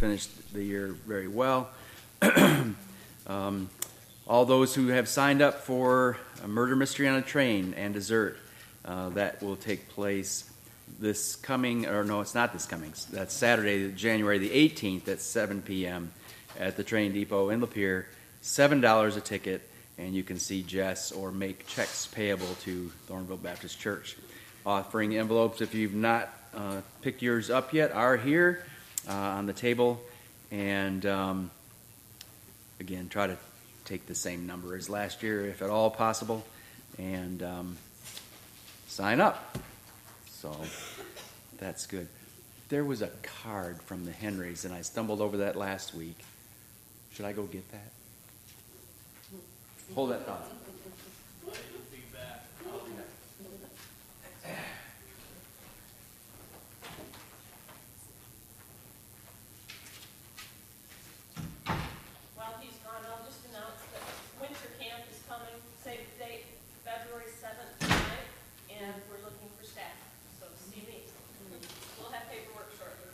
finished the year very well. um, all those who have signed up for a murder mystery on a train and dessert, uh, that will take place this coming, or no, it's not this coming. That's Saturday, January the 18th at 7 p.m. at the train depot in Lapeer. $7 a ticket, and you can see Jess or make checks payable to Thornville Baptist Church. Offering envelopes, if you've not uh, picked yours up yet, are here uh, on the table. And um, again, try to take the same number as last year, if at all possible, and um, sign up. So that's good. There was a card from the Henrys, and I stumbled over that last week. Should I go get that? Hold that thought. While he's gone, I'll just announce that winter camp is coming, save the date, February seventh tonight, and we're looking for staff, so see me. We'll have paperwork shortly.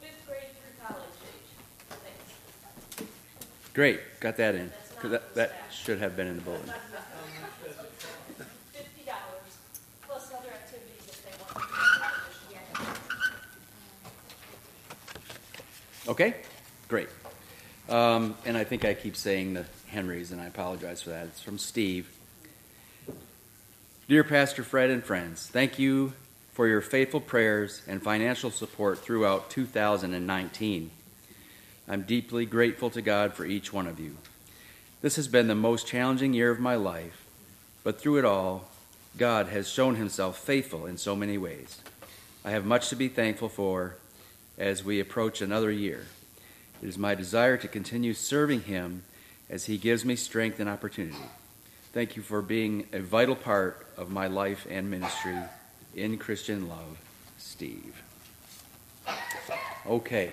Fifth grade through college age, thanks. Great, got that in. That, that should have been in the bulletin. Okay, great. Um, and I think I keep saying the Henrys, and I apologize for that. It's from Steve. Dear Pastor Fred and friends, thank you for your faithful prayers and financial support throughout 2019. I'm deeply grateful to God for each one of you. This has been the most challenging year of my life, but through it all, God has shown himself faithful in so many ways. I have much to be thankful for as we approach another year. It is my desire to continue serving Him as He gives me strength and opportunity. Thank you for being a vital part of my life and ministry in Christian love, Steve. Okay.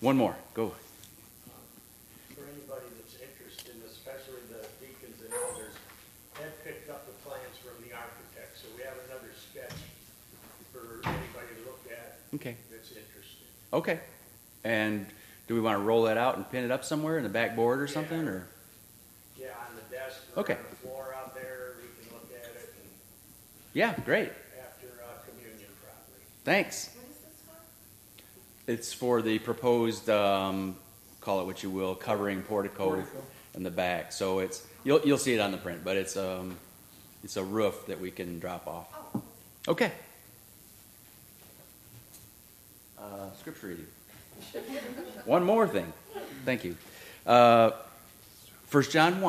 One more. Go. For anybody that's interested, especially the deacons and elders, have picked up the plans from the architect, so we have another sketch for anybody to look at Okay. that's interested. Okay. And do we want to roll that out and pin it up somewhere in the backboard or something? Or Yeah, on the desk Okay. on the floor out there, we can look at it and yeah, great. after uh, communion probably. Thanks. It's for the proposed, um, call it what you will, covering portico in the back. So it's you'll you'll see it on the print, but it's um it's a roof that we can drop off. Okay. Uh, scripture reading. One more thing. Thank you. Uh, First John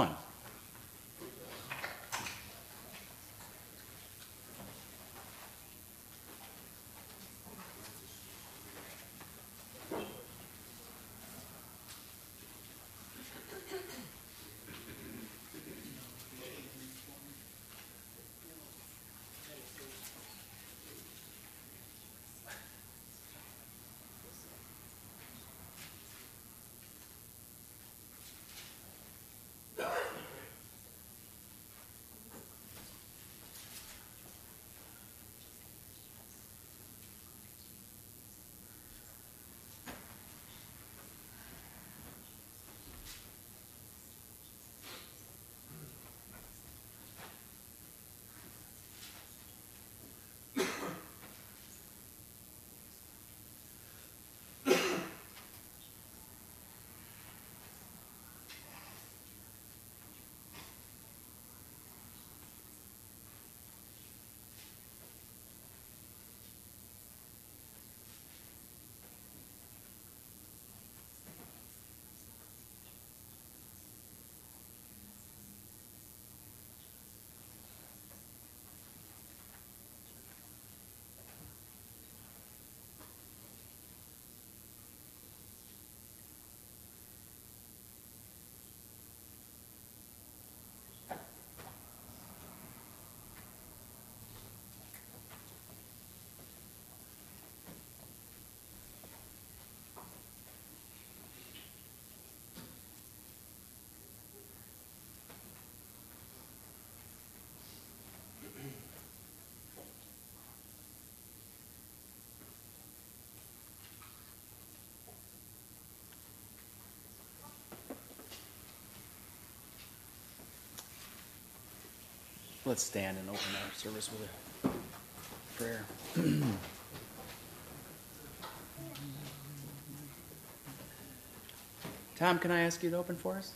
Let's stand and open our service with a prayer. Tom, can I ask you to open for us?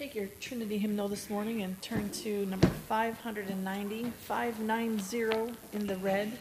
Take your Trinity hymnal this morning and turn to number 590, 590 in the red.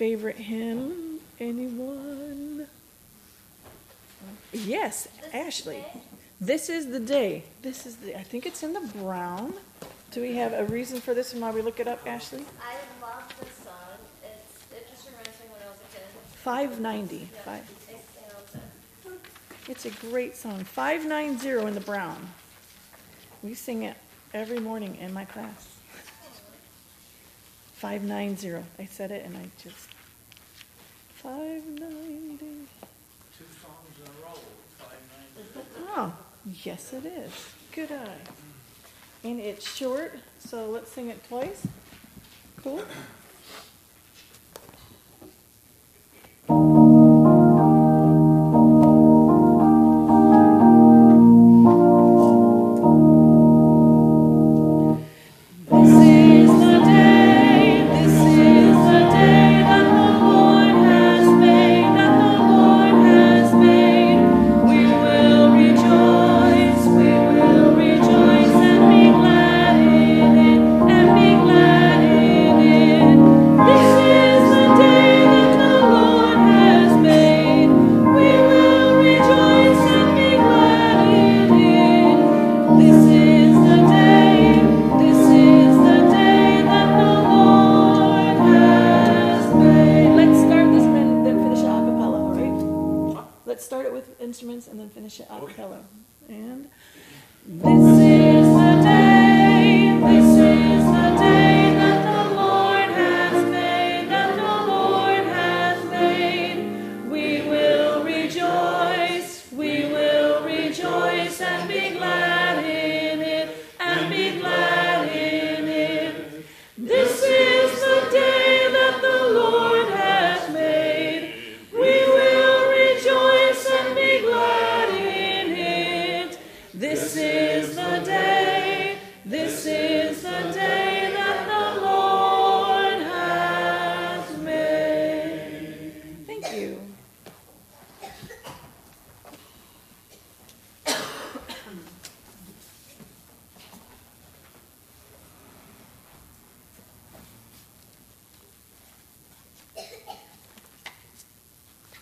favorite hymn? Anyone? Yes, this Ashley. This is the day. This is the. I think it's in the brown. Do we have a reason for this and why we look it up, Ashley? I love this song. It's, it just reminds me when I was a kid. 590. Five. It's a great song. 590 in the brown. We sing it every morning in my class. 590. I said it and I just. 590. Two songs in a row, 590. Oh, yes, it is. Good eye. And it's short, so let's sing it twice. Cool.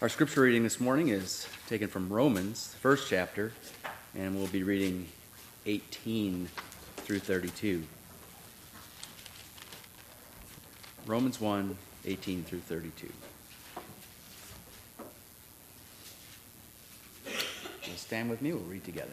Our scripture reading this morning is taken from Romans, the first chapter, and we'll be reading 18 through 32. Romans 1, 18 through 32. You'll stand with me, we'll read together.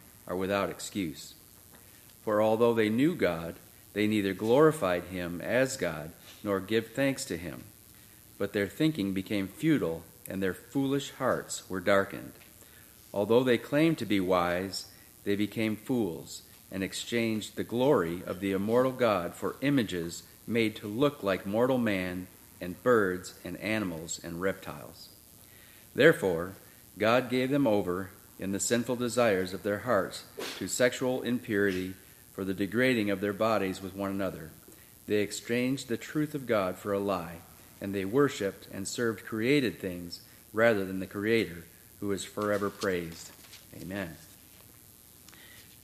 are without excuse. For although they knew God, they neither glorified him as God nor give thanks to him. But their thinking became futile, and their foolish hearts were darkened. Although they claimed to be wise, they became fools and exchanged the glory of the immortal God for images made to look like mortal man and birds and animals and reptiles. Therefore, God gave them over in the sinful desires of their hearts to sexual impurity for the degrading of their bodies with one another. They exchanged the truth of God for a lie, and they worshipped and served created things rather than the Creator, who is forever praised. Amen.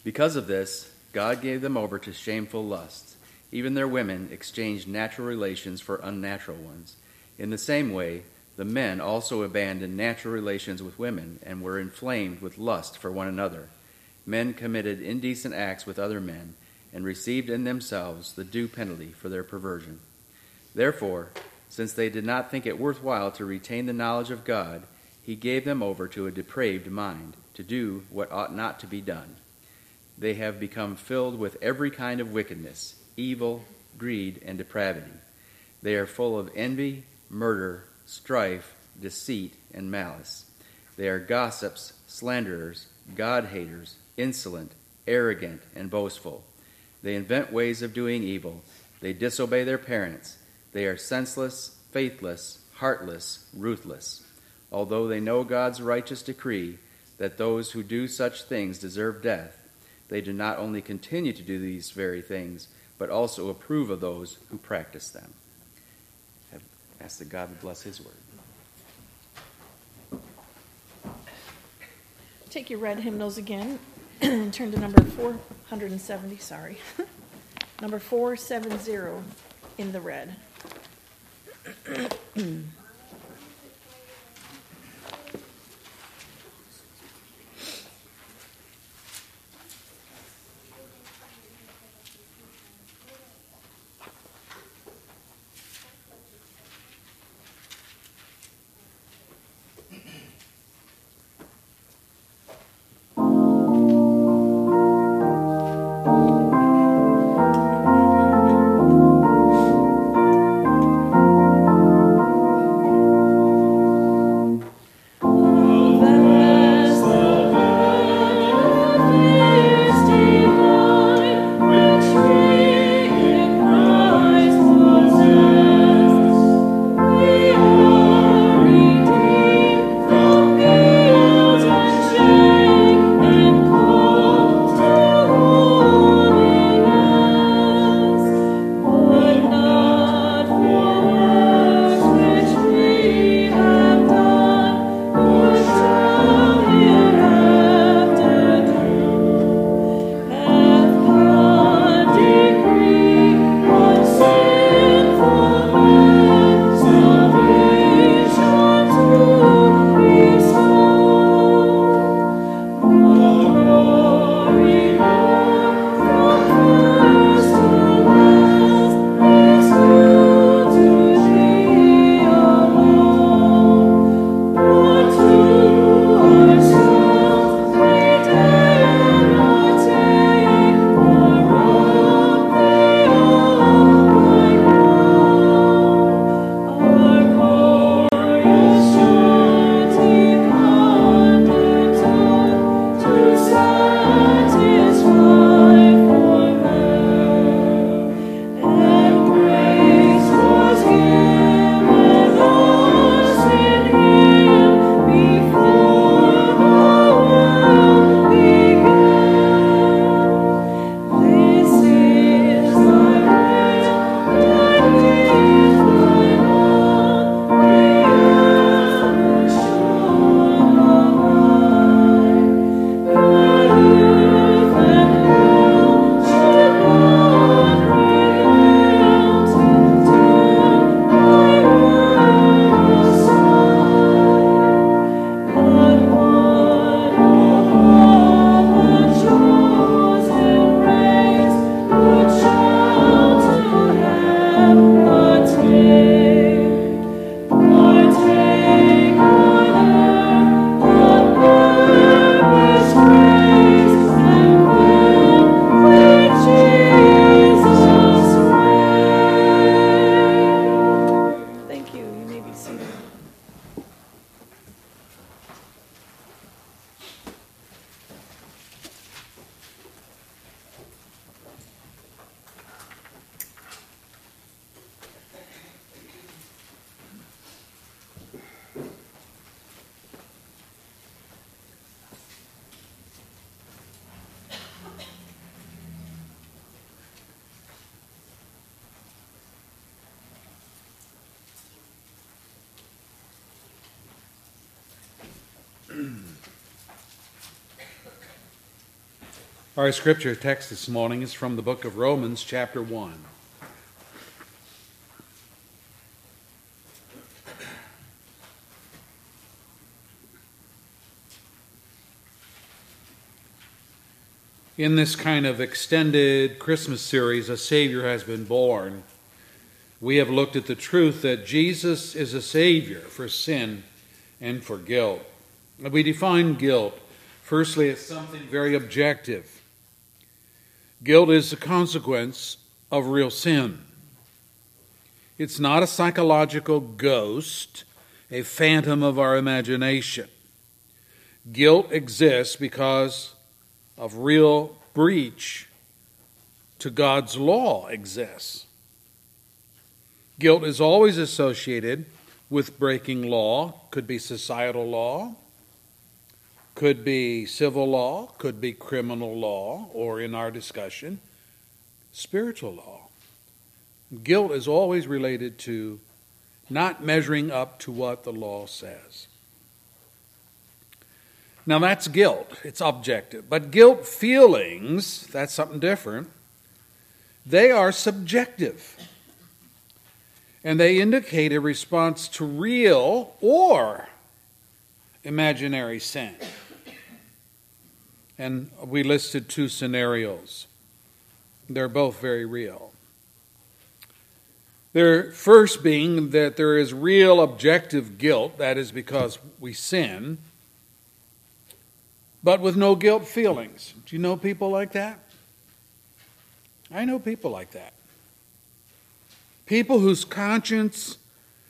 Because of this, God gave them over to shameful lusts. Even their women exchanged natural relations for unnatural ones. In the same way, the men also abandoned natural relations with women and were inflamed with lust for one another. Men committed indecent acts with other men and received in themselves the due penalty for their perversion. Therefore, since they did not think it worthwhile to retain the knowledge of God, he gave them over to a depraved mind to do what ought not to be done. They have become filled with every kind of wickedness, evil, greed, and depravity. They are full of envy, murder, strife, deceit, and malice. They are gossips, slanderers, God haters, insolent, arrogant, and boastful. They invent ways of doing evil. They disobey their parents. They are senseless, faithless, heartless, ruthless. Although they know God's righteous decree that those who do such things deserve death, they do not only continue to do these very things, but also approve of those who practice them. Ask that God would bless His word. Take your red hymnals again and turn to number 470, sorry. number 470 in the red. Our scripture text this morning is from the book of Romans, chapter 1. In this kind of extended Christmas series, a Savior has been born. We have looked at the truth that Jesus is a Savior for sin and for guilt. We define guilt, firstly, as something very objective. Guilt is a consequence of real sin. It's not a psychological ghost, a phantom of our imagination. Guilt exists because of real breach to God's law exists. Guilt is always associated with breaking law, could be societal law, could be civil law, could be criminal law, or in our discussion, spiritual law. Guilt is always related to not measuring up to what the law says. Now that's guilt, it's objective. But guilt feelings, that's something different. They are subjective. And they indicate a response to real or imaginary sin. And we listed two scenarios. They're both very real. Their first being that there is real objective guilt, that is because we sin, but with no guilt feelings. Do you know people like that? I know people like that. People whose conscience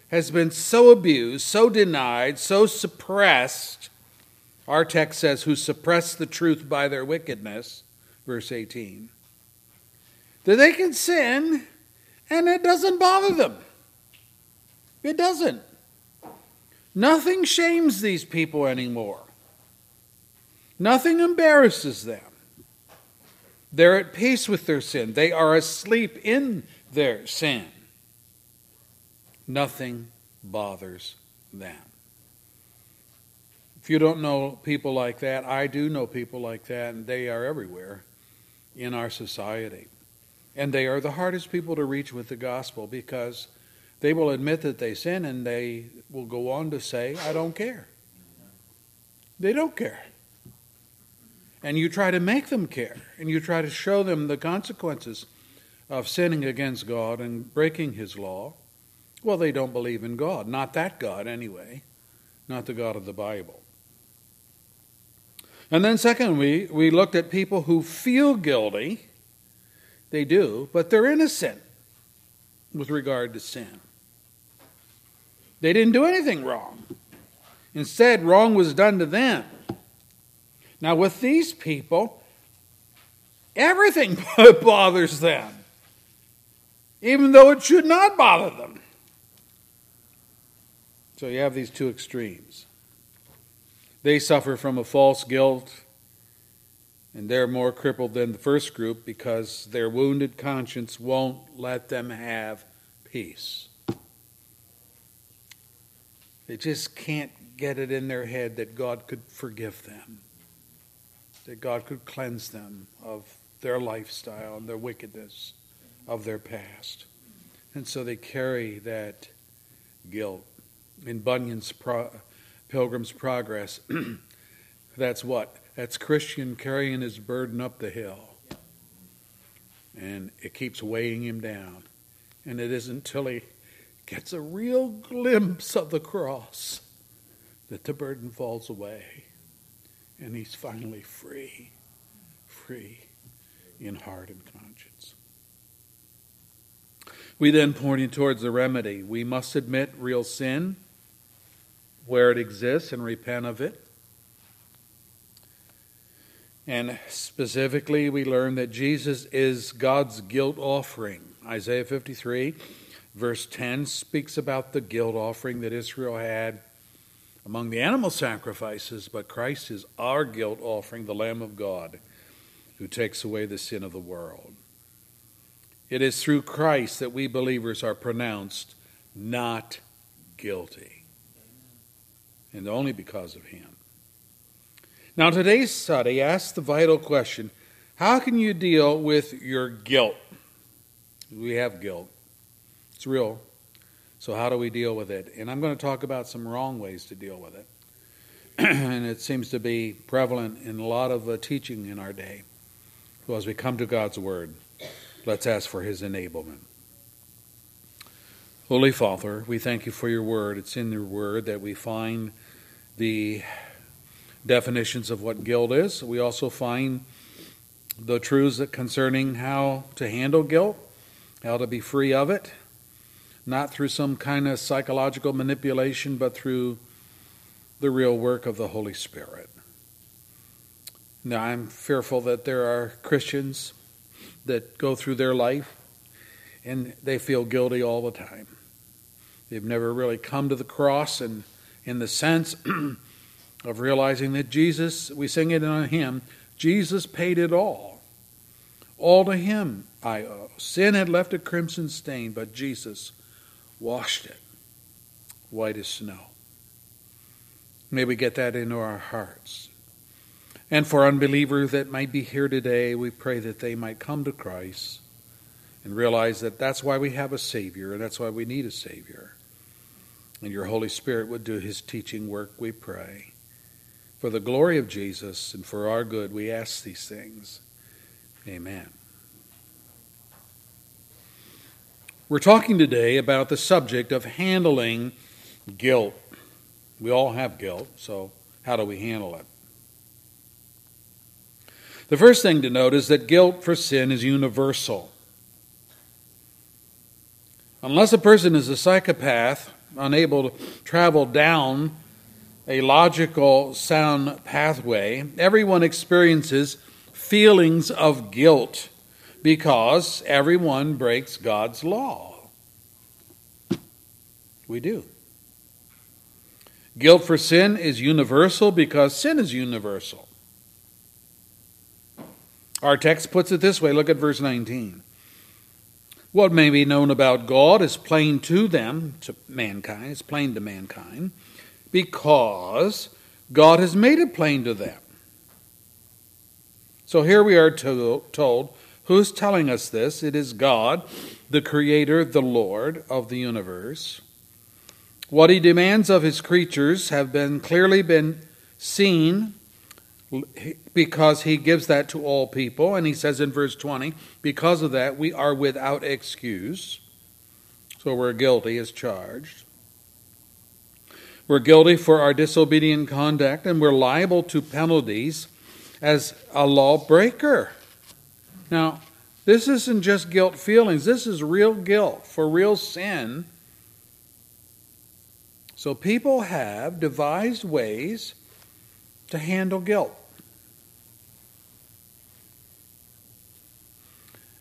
has been so abused, so denied, so suppressed. Our text says, who suppress the truth by their wickedness, verse 18, that they can sin and it doesn't bother them. It doesn't. Nothing shames these people anymore. Nothing embarrasses them. They're at peace with their sin. They are asleep in their sin. Nothing bothers them. If you don't know people like that, I do know people like that, and they are everywhere in our society. And they are the hardest people to reach with the gospel because they will admit that they sin and they will go on to say, I don't care. They don't care. And you try to make them care, and you try to show them the consequences of sinning against God and breaking His law. Well, they don't believe in God. Not that God, anyway. Not the God of the Bible. And then, secondly, we looked at people who feel guilty. They do, but they're innocent with regard to sin. They didn't do anything wrong. Instead, wrong was done to them. Now, with these people, everything bothers them, even though it should not bother them. So you have these two extremes. They suffer from a false guilt, and they're more crippled than the first group because their wounded conscience won't let them have peace. They just can't get it in their head that God could forgive them, that God could cleanse them of their lifestyle and their wickedness of their past. And so they carry that guilt in Bunyan's Pro- Pilgrim's Progress. That's what? That's Christian carrying his burden up the hill. And it keeps weighing him down. And it isn't until he gets a real glimpse of the cross that the burden falls away. And he's finally free, free in heart and conscience. We then pointing towards the remedy. We must admit real sin where it exists and repent of it. And specifically, we learn that Jesus is God's guilt offering. Isaiah 53, verse 10, speaks about the guilt offering that Israel had among the animal sacrifices, but Christ is our guilt offering, the Lamb of God, who takes away the sin of the world. It is through Christ that we believers are pronounced not guilty, and only because of Him. Now, today's study asks the vital question How can you deal with your guilt? We have guilt, it's real. So, how do we deal with it? And I'm going to talk about some wrong ways to deal with it. and it seems to be prevalent in a lot of uh, teaching in our day. So, as we come to God's Word, let's ask for His enablement. Holy Father, we thank you for your Word. It's in your Word that we find the definitions of what guilt is. We also find the truths concerning how to handle guilt, how to be free of it, not through some kind of psychological manipulation, but through the real work of the Holy Spirit. Now, I'm fearful that there are Christians that go through their life and they feel guilty all the time. They've never really come to the cross and in the sense of realizing that Jesus, we sing it in a hymn, Jesus paid it all. All to him I owe. Sin had left a crimson stain, but Jesus washed it white as snow. May we get that into our hearts. And for unbelievers that might be here today, we pray that they might come to Christ and realize that that's why we have a Savior and that's why we need a Savior. And your Holy Spirit would do his teaching work, we pray. For the glory of Jesus and for our good, we ask these things. Amen. We're talking today about the subject of handling guilt. We all have guilt, so how do we handle it? The first thing to note is that guilt for sin is universal. Unless a person is a psychopath, unable to travel down a logical, sound pathway, everyone experiences feelings of guilt because everyone breaks God's law. We do. Guilt for sin is universal because sin is universal. Our text puts it this way look at verse 19. What may be known about God is plain to them, to mankind, it's plain to mankind, because God has made it plain to them. So here we are to, told who's telling us this? It is God, the Creator, the Lord of the universe. What he demands of his creatures have been clearly been seen because he gives that to all people. And he says in verse 20, because of that, we are without excuse. So we're guilty as charged. We're guilty for our disobedient conduct, and we're liable to penalties as a lawbreaker. Now, this isn't just guilt feelings, this is real guilt for real sin. So people have devised ways to handle guilt.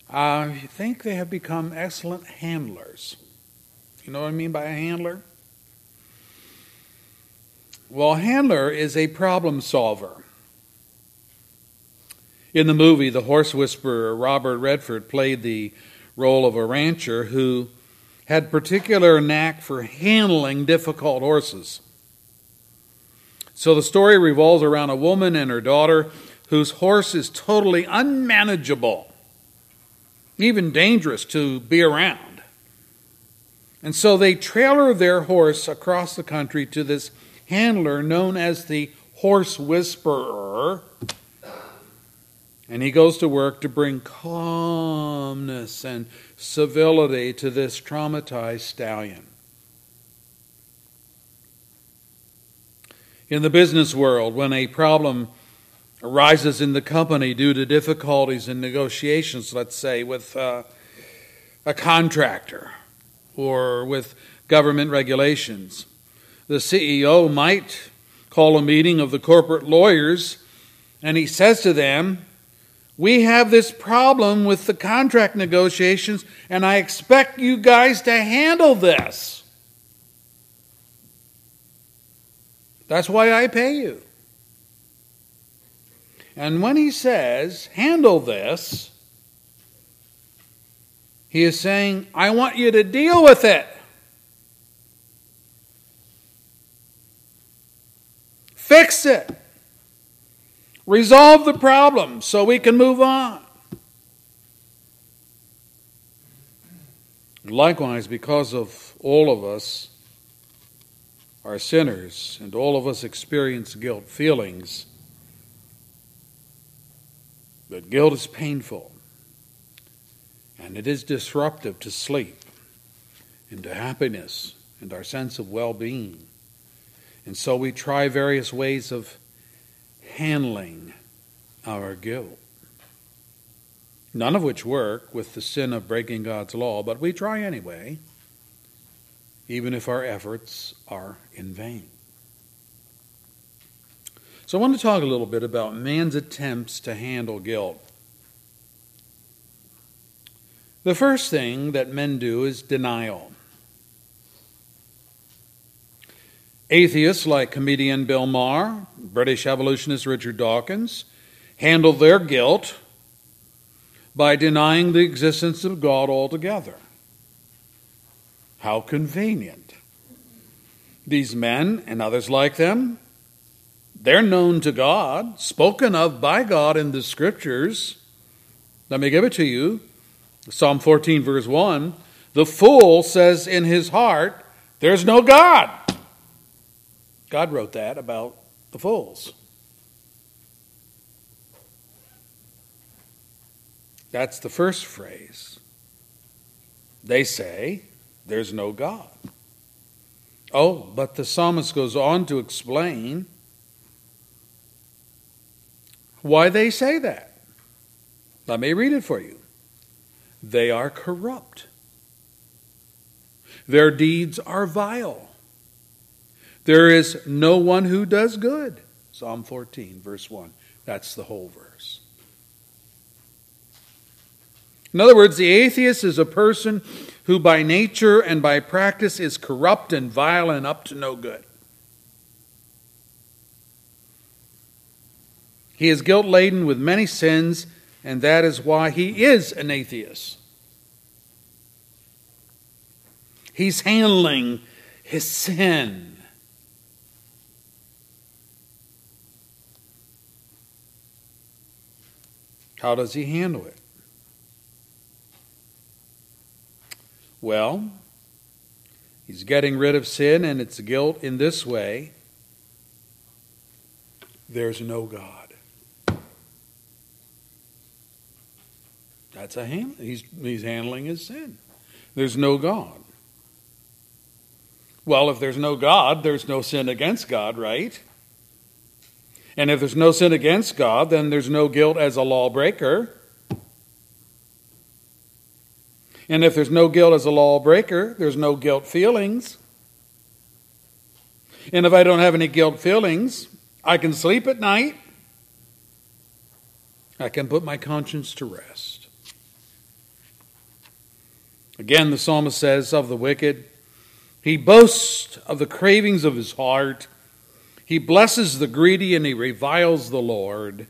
I think they have become excellent handlers. You know what I mean by a handler? Well, a handler is a problem solver. In the movie, the horse whisperer Robert Redford played the role of a rancher who had particular knack for handling difficult horses. So the story revolves around a woman and her daughter whose horse is totally unmanageable, even dangerous to be around. And so they trailer their horse across the country to this handler known as the horse whisperer. And he goes to work to bring calmness and civility to this traumatized stallion. In the business world, when a problem arises in the company due to difficulties in negotiations, let's say with uh, a contractor or with government regulations, the CEO might call a meeting of the corporate lawyers and he says to them, We have this problem with the contract negotiations, and I expect you guys to handle this. That's why I pay you. And when he says, handle this, he is saying, I want you to deal with it. Fix it. Resolve the problem so we can move on. Likewise, because of all of us are sinners and all of us experience guilt feelings, but guilt is painful and it is disruptive to sleep and to happiness and our sense of well being. And so we try various ways of handling our guilt. None of which work with the sin of breaking God's law, but we try anyway, even if our efforts are in vain. So I want to talk a little bit about man's attempts to handle guilt. The first thing that men do is denial. Atheists like comedian Bill Maher, British evolutionist Richard Dawkins, handle their guilt by denying the existence of God altogether. How convenient. These men and others like them, they're known to God, spoken of by God in the scriptures. Let me give it to you. Psalm 14, verse 1 The fool says in his heart, There's no God. God wrote that about the fools. That's the first phrase. They say, There's no God. Oh, but the psalmist goes on to explain why they say that. Let me read it for you. They are corrupt, their deeds are vile. There is no one who does good. Psalm 14, verse 1. That's the whole verse. In other words, the atheist is a person who by nature and by practice is corrupt and vile and up to no good. He is guilt laden with many sins, and that is why he is an atheist. He's handling his sin. How does he handle it? Well, he's getting rid of sin and its guilt in this way there's no God. That's a hand. He's, he's handling his sin. There's no God. Well, if there's no God, there's no sin against God, right? And if there's no sin against God, then there's no guilt as a lawbreaker. And if there's no guilt as a lawbreaker, there's no guilt feelings. And if I don't have any guilt feelings, I can sleep at night. I can put my conscience to rest. Again, the psalmist says of the wicked, he boasts of the cravings of his heart. He blesses the greedy and he reviles the Lord.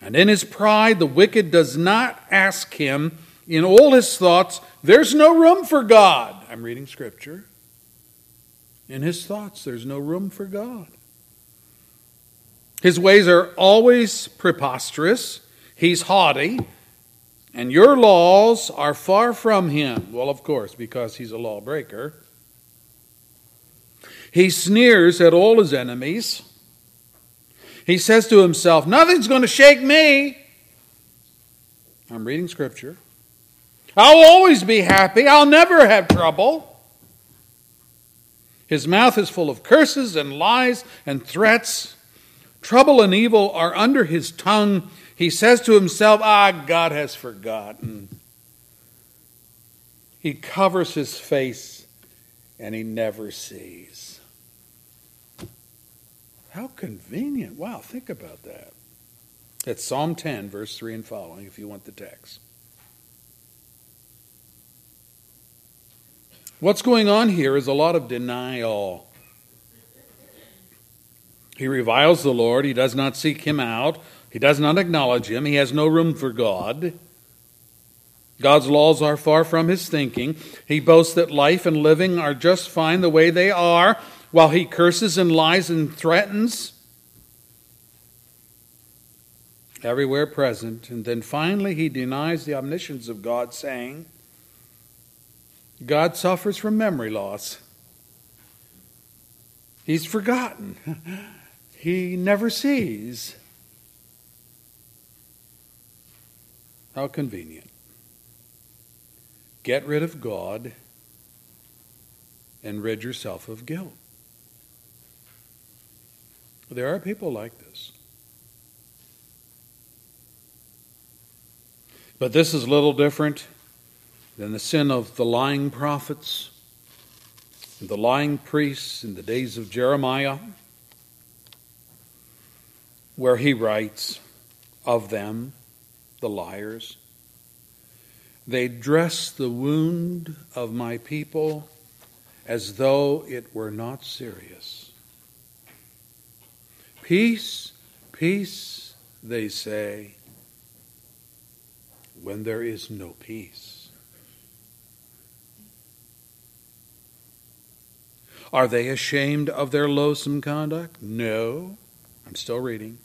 And in his pride, the wicked does not ask him in all his thoughts, there's no room for God. I'm reading scripture. In his thoughts, there's no room for God. His ways are always preposterous. He's haughty. And your laws are far from him. Well, of course, because he's a lawbreaker. He sneers at all his enemies. He says to himself, Nothing's going to shake me. I'm reading scripture. I'll always be happy. I'll never have trouble. His mouth is full of curses and lies and threats. Trouble and evil are under his tongue. He says to himself, Ah, God has forgotten. He covers his face and he never sees. How convenient. Wow, think about that. It's Psalm 10, verse 3 and following, if you want the text. What's going on here is a lot of denial. He reviles the Lord. He does not seek him out. He does not acknowledge him. He has no room for God. God's laws are far from his thinking. He boasts that life and living are just fine the way they are while he curses and lies and threatens. everywhere present. And then finally, he denies the omniscience of God, saying, God suffers from memory loss. He's forgotten. He never sees. How convenient. Get rid of God and rid yourself of guilt. There are people like this. But this is a little different than the sin of the lying prophets, and the lying priests in the days of Jeremiah, where he writes of them, the liars. They dress the wound of my people as though it were not serious. Peace, peace, they say, when there is no peace. Are they ashamed of their loathsome conduct? No. I'm still reading.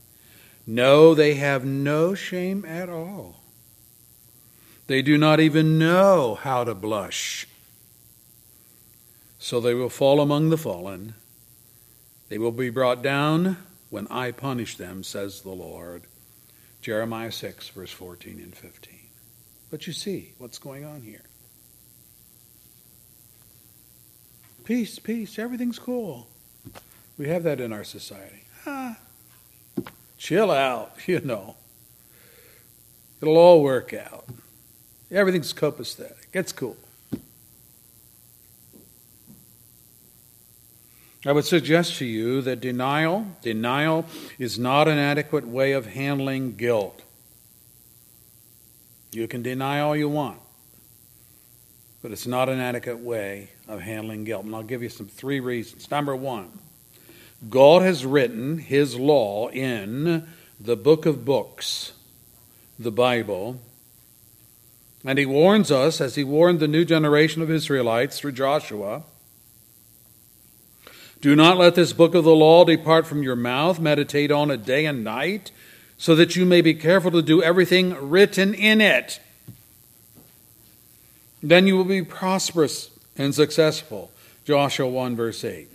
No, they have no shame at all. They do not even know how to blush. So they will fall among the fallen. They will be brought down when I punish them, says the Lord. Jeremiah 6, verse 14 and 15. But you see what's going on here. Peace, peace, everything's cool. We have that in our society. Ah, chill out, you know. It'll all work out. Everything's copacetic. It's cool. I would suggest to you that denial, denial is not an adequate way of handling guilt. You can deny all you want, but it's not an adequate way of handling guilt. And I'll give you some three reasons. Number one, God has written his law in the book of books, the Bible, and he warns us, as he warned the new generation of Israelites through Joshua do not let this book of the law depart from your mouth. Meditate on it day and night, so that you may be careful to do everything written in it. Then you will be prosperous and successful. Joshua 1, verse 8.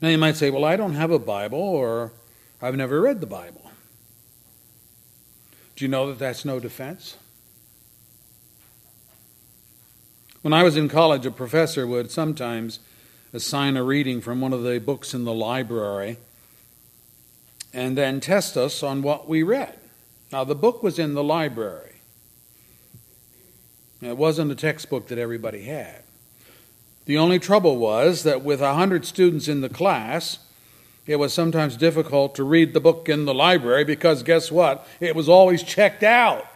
Now you might say, well, I don't have a Bible, or I've never read the Bible. Do you know that that's no defense? When I was in college, a professor would sometimes assign a reading from one of the books in the library and then test us on what we read. Now, the book was in the library, it wasn't a textbook that everybody had. The only trouble was that with a hundred students in the class, it was sometimes difficult to read the book in the library because guess what? It was always checked out.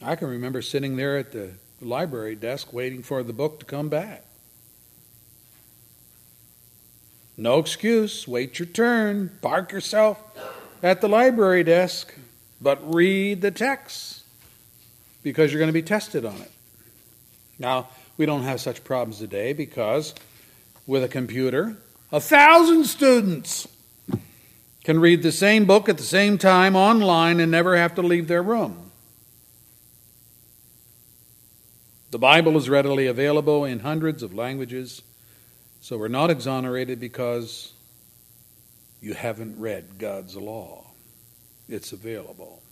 I can remember sitting there at the library desk waiting for the book to come back. No excuse. Wait your turn. Park yourself at the library desk, but read the text because you're going to be tested on it. Now, we don't have such problems today because with a computer, a thousand students can read the same book at the same time online and never have to leave their room. The Bible is readily available in hundreds of languages, so we're not exonerated because you haven't read God's law. It's available.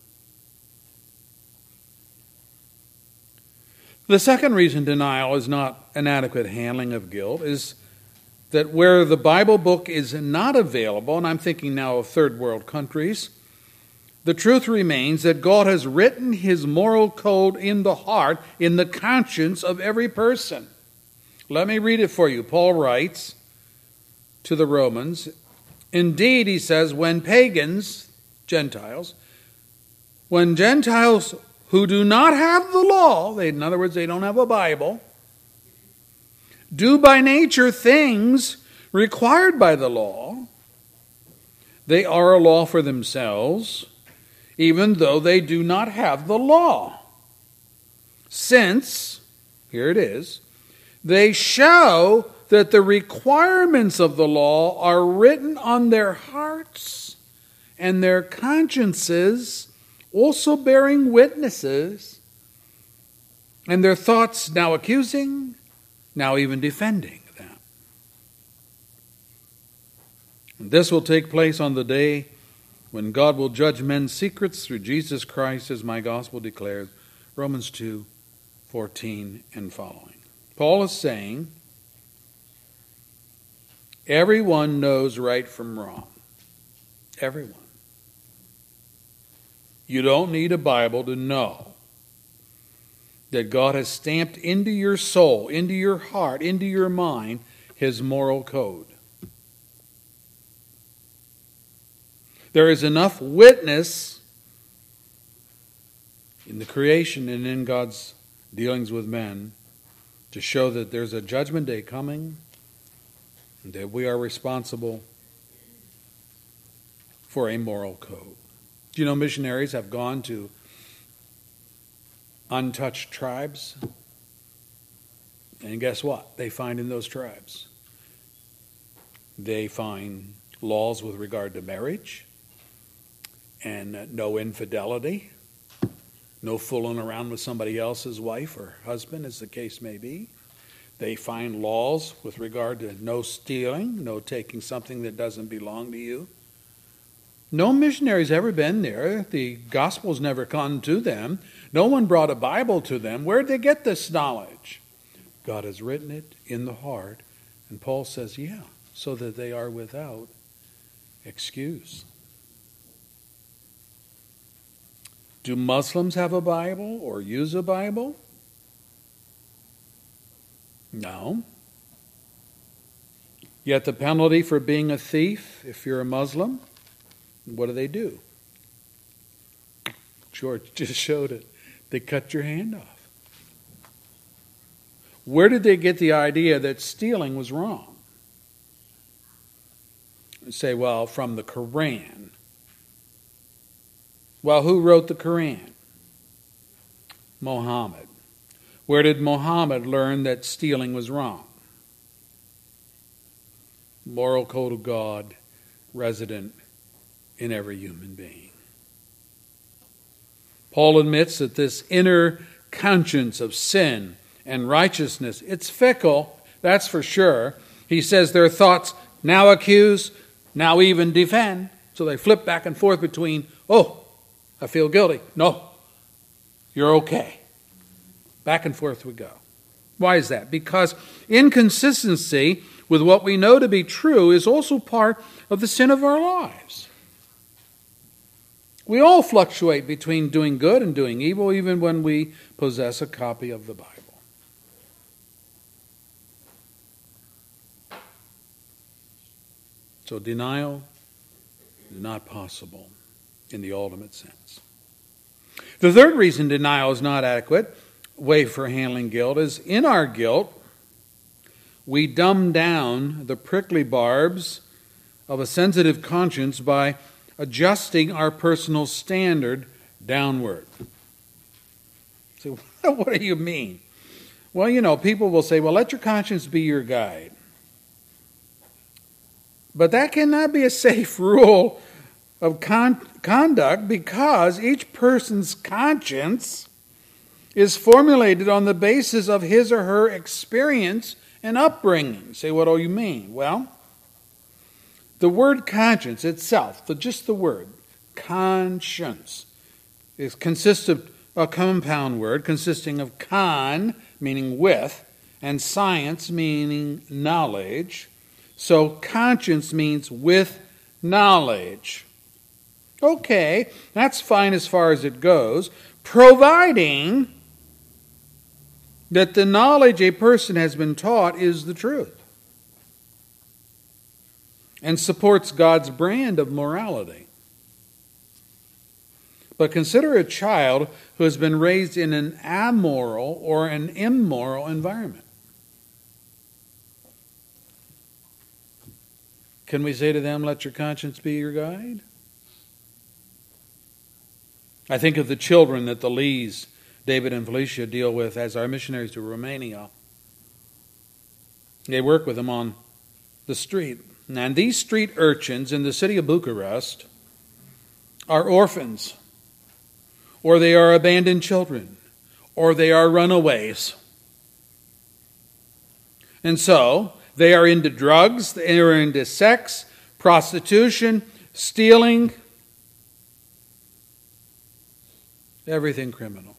The second reason denial is not an adequate handling of guilt is that where the Bible book is not available, and I'm thinking now of third world countries, the truth remains that God has written his moral code in the heart, in the conscience of every person. Let me read it for you. Paul writes to the Romans Indeed, he says, when pagans, Gentiles, when Gentiles who do not have the law, they, in other words, they don't have a Bible, do by nature things required by the law, they are a law for themselves even though they do not have the law. Since, here it is, they show that the requirements of the law are written on their hearts and their consciences, also bearing witnesses, and their thoughts now accusing, now even defending them. And this will take place on the day when God will judge men's secrets through Jesus Christ, as my gospel declares, Romans 2 14 and following. Paul is saying, Everyone knows right from wrong. Everyone. You don't need a Bible to know that God has stamped into your soul, into your heart, into your mind, His moral code. There is enough witness in the creation and in God's dealings with men to show that there's a judgment day coming and that we are responsible for a moral code. Do you know missionaries have gone to untouched tribes? And guess what? They find in those tribes. They find laws with regard to marriage and no infidelity, no fooling around with somebody else's wife or husband, as the case may be. They find laws with regard to no stealing, no taking something that doesn't belong to you. No missionary's ever been there. The gospel's never come to them. No one brought a Bible to them. Where'd they get this knowledge? God has written it in the heart. And Paul says, yeah, so that they are without excuse. Do Muslims have a Bible or use a Bible? No. Yet the penalty for being a thief, if you're a Muslim, what do they do? George just showed it. They cut your hand off. Where did they get the idea that stealing was wrong? Say, well, from the Koran. Well, who wrote the Koran? Mohammed. Where did Mohammed learn that stealing was wrong? Moral code of God resident in every human being. Paul admits that this inner conscience of sin and righteousness, it's fickle, that's for sure. He says their thoughts now accuse, now even defend. So they flip back and forth between, oh, I feel guilty. No, you're okay. Back and forth we go. Why is that? Because inconsistency with what we know to be true is also part of the sin of our lives. We all fluctuate between doing good and doing evil, even when we possess a copy of the Bible. So denial is not possible in the ultimate sense. The third reason denial is not adequate way for handling guilt is in our guilt, we dumb down the prickly barbs of a sensitive conscience by adjusting our personal standard downward. So, what do you mean? Well, you know, people will say, well, let your conscience be your guide. But that cannot be a safe rule of con- conduct because each person's conscience is formulated on the basis of his or her experience and upbringing. Say, what do you mean? Well, the word conscience itself, the, just the word, conscience, it consists of a compound word consisting of con, meaning with, and science, meaning knowledge. So conscience means with knowledge. Okay, that's fine as far as it goes, providing that the knowledge a person has been taught is the truth and supports God's brand of morality. But consider a child who has been raised in an amoral or an immoral environment. Can we say to them, let your conscience be your guide? I think of the children that the Lees, David and Felicia, deal with as our missionaries to Romania. They work with them on the street. And these street urchins in the city of Bucharest are orphans, or they are abandoned children, or they are runaways. And so they are into drugs, they are into sex, prostitution, stealing, everything criminal.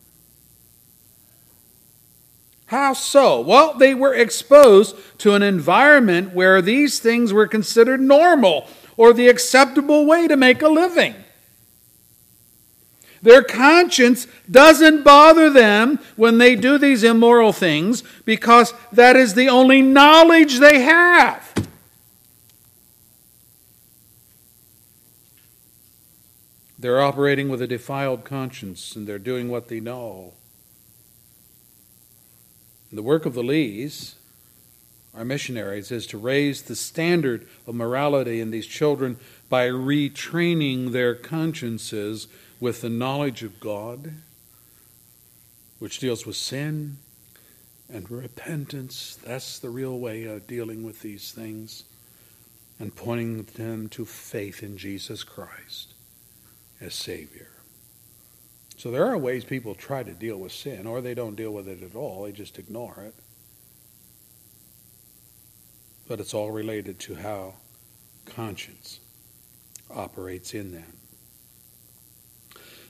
How so? Well, they were exposed to an environment where these things were considered normal or the acceptable way to make a living. Their conscience doesn't bother them when they do these immoral things because that is the only knowledge they have. They're operating with a defiled conscience and they're doing what they know. The work of the Lees, our missionaries, is to raise the standard of morality in these children by retraining their consciences with the knowledge of God, which deals with sin and repentance. That's the real way of dealing with these things and pointing them to faith in Jesus Christ as Savior. So there are ways people try to deal with sin, or they don't deal with it at all, they just ignore it. But it's all related to how conscience operates in them.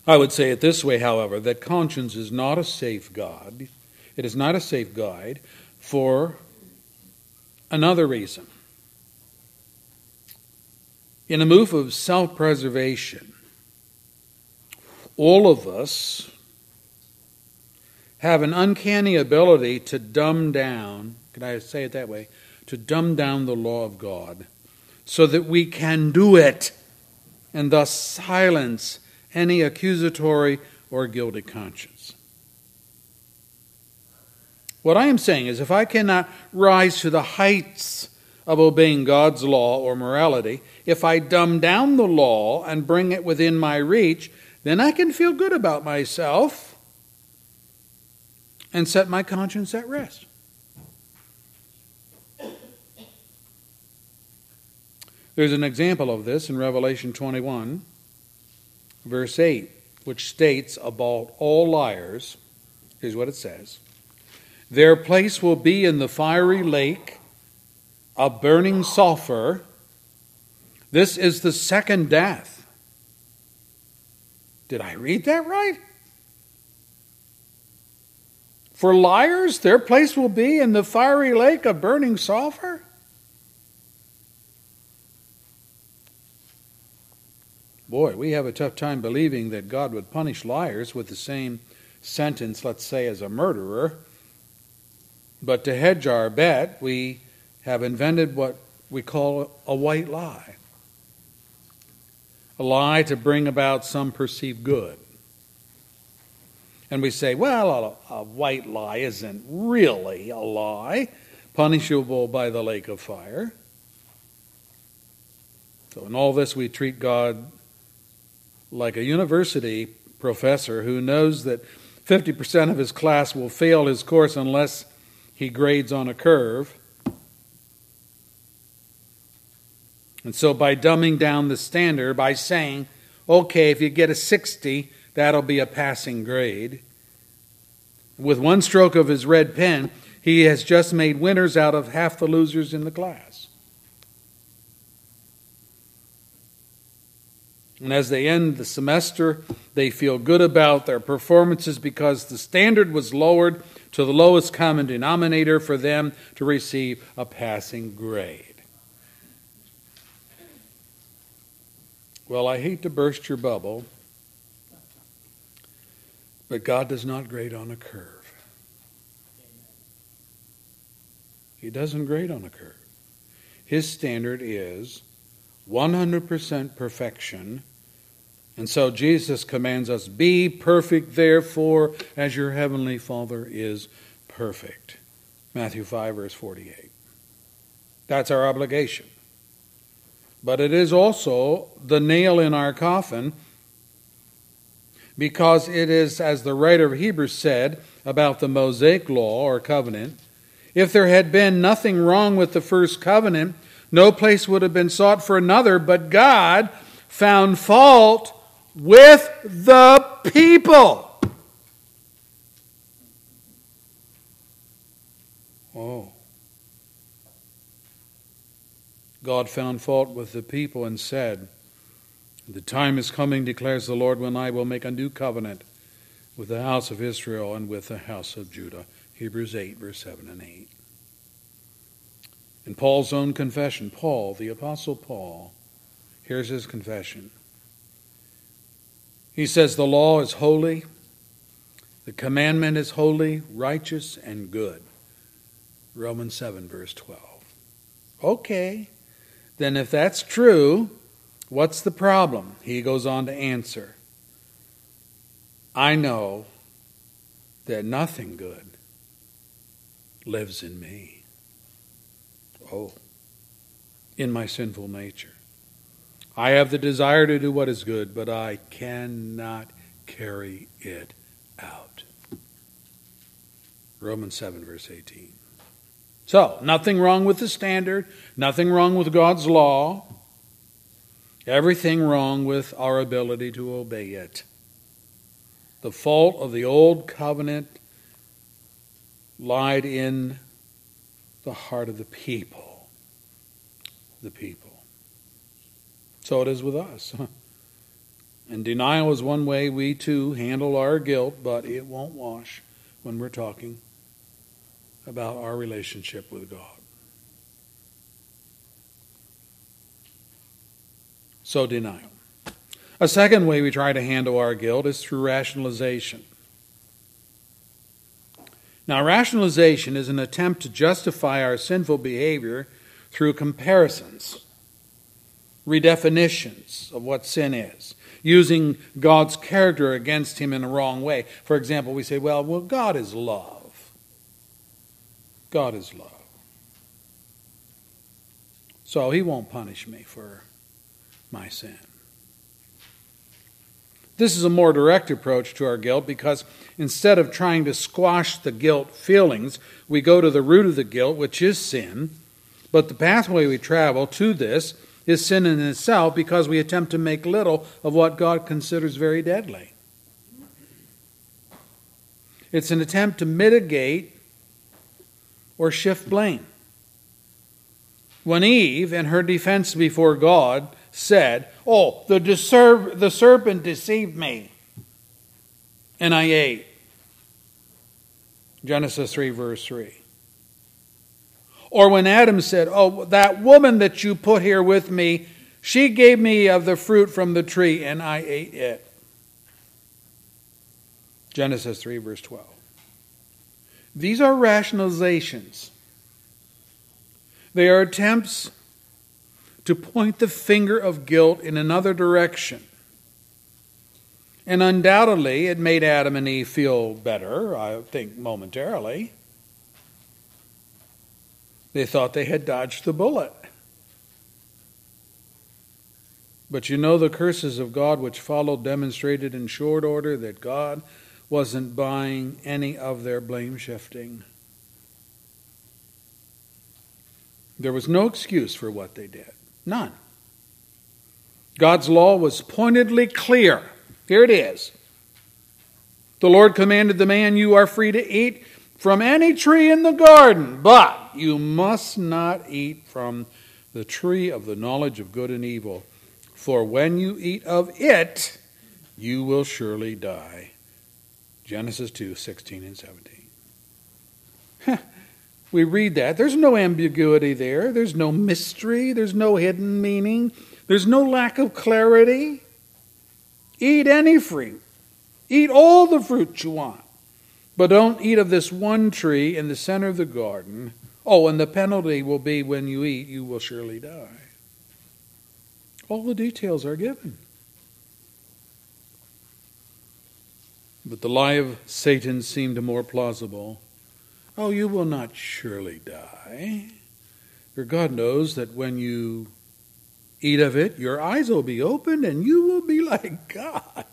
I would say it this way, however, that conscience is not a safe God. It is not a safe guide for another reason. In a move of self preservation, all of us have an uncanny ability to dumb down, can I say it that way? To dumb down the law of God so that we can do it and thus silence any accusatory or guilty conscience. What I am saying is, if I cannot rise to the heights of obeying God's law or morality, if I dumb down the law and bring it within my reach, then I can feel good about myself and set my conscience at rest. There's an example of this in Revelation 21 verse 8, which states about all liars, here's what it says Their place will be in the fiery lake of burning sulfur. This is the second death. Did I read that right? For liars, their place will be in the fiery lake of burning sulfur? Boy, we have a tough time believing that God would punish liars with the same sentence, let's say, as a murderer. But to hedge our bet, we have invented what we call a white lie a lie to bring about some perceived good. And we say, well, a, a, white lie isn't really a lie, punishable by the lake of fire. So, in all this, we treat God like a university professor who knows that 50% of his class will fail his course unless he grades on a curve. And so, by dumbing down the standard, by saying, okay, if you get a 60, that'll be a passing grade, with one stroke of his red pen, he has just made winners out of half the losers in the class. And as they end the semester, they feel good about their performances because the standard was lowered to the lowest common denominator for them to receive a passing grade. Well, I hate to burst your bubble, but God does not grade on a curve. He doesn't grade on a curve. His standard is 100% perfection. And so Jesus commands us be perfect, therefore, as your heavenly Father is perfect. Matthew 5, verse 48. That's our obligation. But it is also the nail in our coffin because it is, as the writer of Hebrews said about the Mosaic law or covenant, If there had been nothing wrong with the first covenant, no place would have been sought for another, but God found fault with the people. Oh. God found fault with the people and said, The time is coming, declares the Lord, when I will make a new covenant with the house of Israel and with the house of Judah. Hebrews 8, verse 7 and 8. In Paul's own confession, Paul, the Apostle Paul, here's his confession. He says, The law is holy, the commandment is holy, righteous, and good. Romans 7, verse 12. Okay, then if that's true, what's the problem? He goes on to answer I know that nothing good lives in me. Oh, in my sinful nature. I have the desire to do what is good, but I cannot carry it out. Romans 7, verse 18. So, nothing wrong with the standard, nothing wrong with God's law, everything wrong with our ability to obey it. The fault of the old covenant lied in the heart of the people. The people. So it is with us. And denial is one way we too handle our guilt, but it won't wash when we're talking about our relationship with God. So, denial. A second way we try to handle our guilt is through rationalization. Now, rationalization is an attempt to justify our sinful behavior through comparisons, redefinitions of what sin is, using God's character against him in a wrong way. For example, we say, well, well, God is love. God is love. So he won't punish me for my sin. This is a more direct approach to our guilt because instead of trying to squash the guilt feelings, we go to the root of the guilt, which is sin. But the pathway we travel to this is sin in itself because we attempt to make little of what God considers very deadly. It's an attempt to mitigate or shift blame. When Eve, in her defense before God, said, Oh, the, deserve, the serpent deceived me, and I ate. Genesis 3, verse 3. Or when Adam said, Oh, that woman that you put here with me, she gave me of the fruit from the tree, and I ate it. Genesis 3, verse 12. These are rationalizations. They are attempts to point the finger of guilt in another direction. And undoubtedly, it made Adam and Eve feel better, I think momentarily. They thought they had dodged the bullet. But you know, the curses of God which followed demonstrated in short order that God wasn't buying any of their blame shifting. There was no excuse for what they did. None. God's law was pointedly clear. Here it is. The Lord commanded the man, You are free to eat from any tree in the garden, but you must not eat from the tree of the knowledge of good and evil. For when you eat of it, you will surely die. Genesis 2 16 and 17. we read that. There's no ambiguity there, there's no mystery, there's no hidden meaning, there's no lack of clarity. Eat any fruit, eat all the fruit you want, but don't eat of this one tree in the center of the garden. Oh, and the penalty will be when you eat, you will surely die. All the details are given. But the lie of Satan seemed more plausible. Oh, you will not surely die. For God knows that when you eat of it, your eyes will be opened and you will be like God.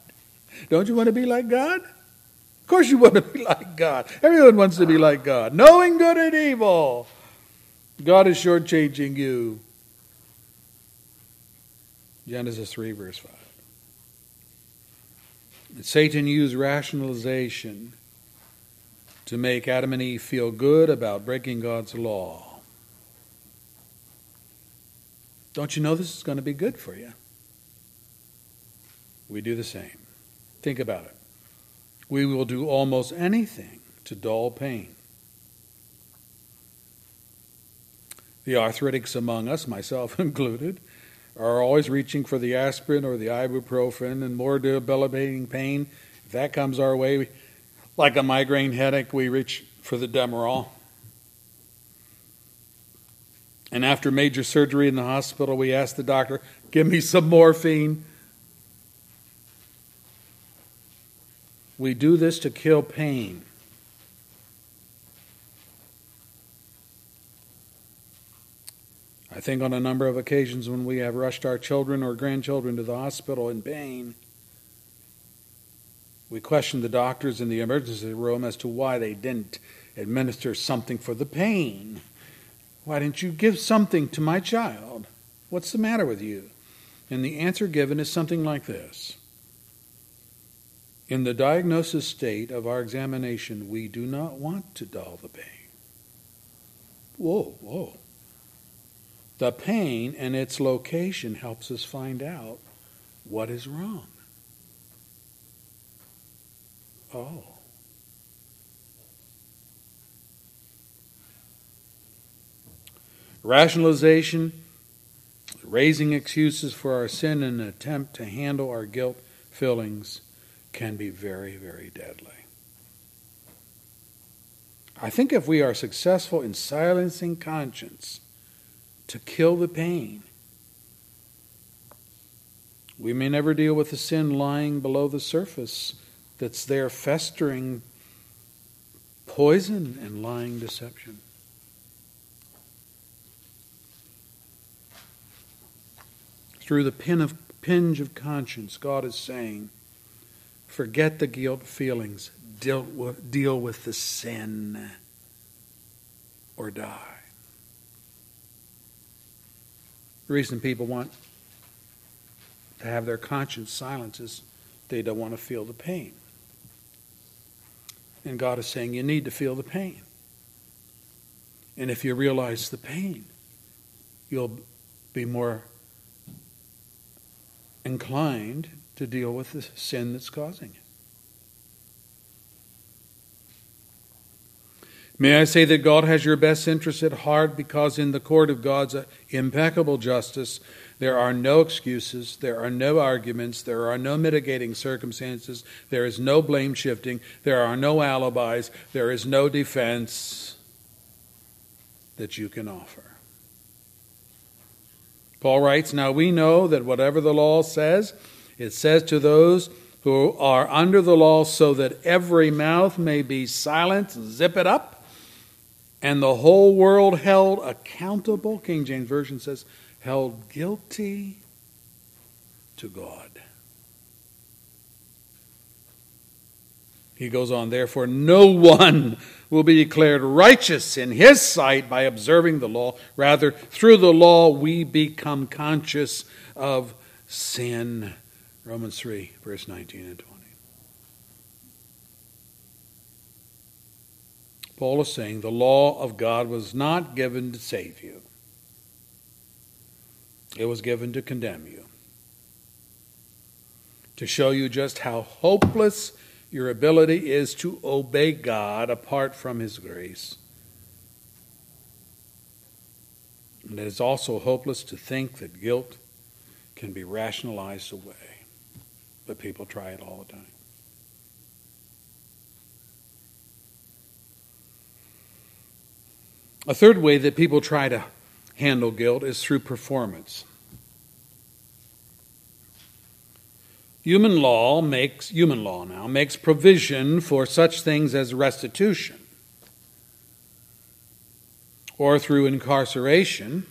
Don't you want to be like God? Of course, you want to be like God. Everyone wants to be like God, knowing good and evil. God is shortchanging you. Genesis 3, verse 5. Satan used rationalization to make Adam and Eve feel good about breaking God's law. Don't you know this is going to be good for you? We do the same. Think about it. We will do almost anything to dull pain. The arthritics among us, myself included, are always reaching for the aspirin or the ibuprofen and more debilitating pain. If that comes our way, like a migraine headache, we reach for the Demerol. And after major surgery in the hospital, we ask the doctor, give me some morphine. We do this to kill pain. I think on a number of occasions when we have rushed our children or grandchildren to the hospital in pain, we questioned the doctors in the emergency room as to why they didn't administer something for the pain. Why didn't you give something to my child? What's the matter with you? And the answer given is something like this In the diagnosis state of our examination, we do not want to dull the pain. Whoa, whoa. The pain and its location helps us find out what is wrong. Oh. Rationalization, raising excuses for our sin in an attempt to handle our guilt feelings can be very, very deadly. I think if we are successful in silencing conscience to kill the pain, we may never deal with the sin lying below the surface that's there festering poison and lying deception. Through the pin of, pinch of conscience, God is saying, forget the guilt feelings, deal with, deal with the sin, or die. The reason people want to have their conscience silenced is they don't want to feel the pain. And God is saying you need to feel the pain. And if you realize the pain, you'll be more inclined to deal with the sin that's causing it. May I say that God has your best interest at heart because in the court of God's impeccable justice, there are no excuses, there are no arguments, there are no mitigating circumstances, there is no blame shifting, there are no alibis, there is no defense that you can offer. Paul writes, Now we know that whatever the law says, it says to those who are under the law, so that every mouth may be silent, zip it up, and the whole world held accountable. King James Version says, held guilty to God. He goes on, therefore, no one will be declared righteous in his sight by observing the law. Rather, through the law, we become conscious of sin. Romans 3, verse 19 and 20. Paul is saying the law of God was not given to save you, it was given to condemn you, to show you just how hopeless your ability is to obey God apart from His grace. And it is also hopeless to think that guilt can be rationalized away. But people try it all the time. A third way that people try to handle guilt is through performance. Human law makes human law now makes provision for such things as restitution or through incarceration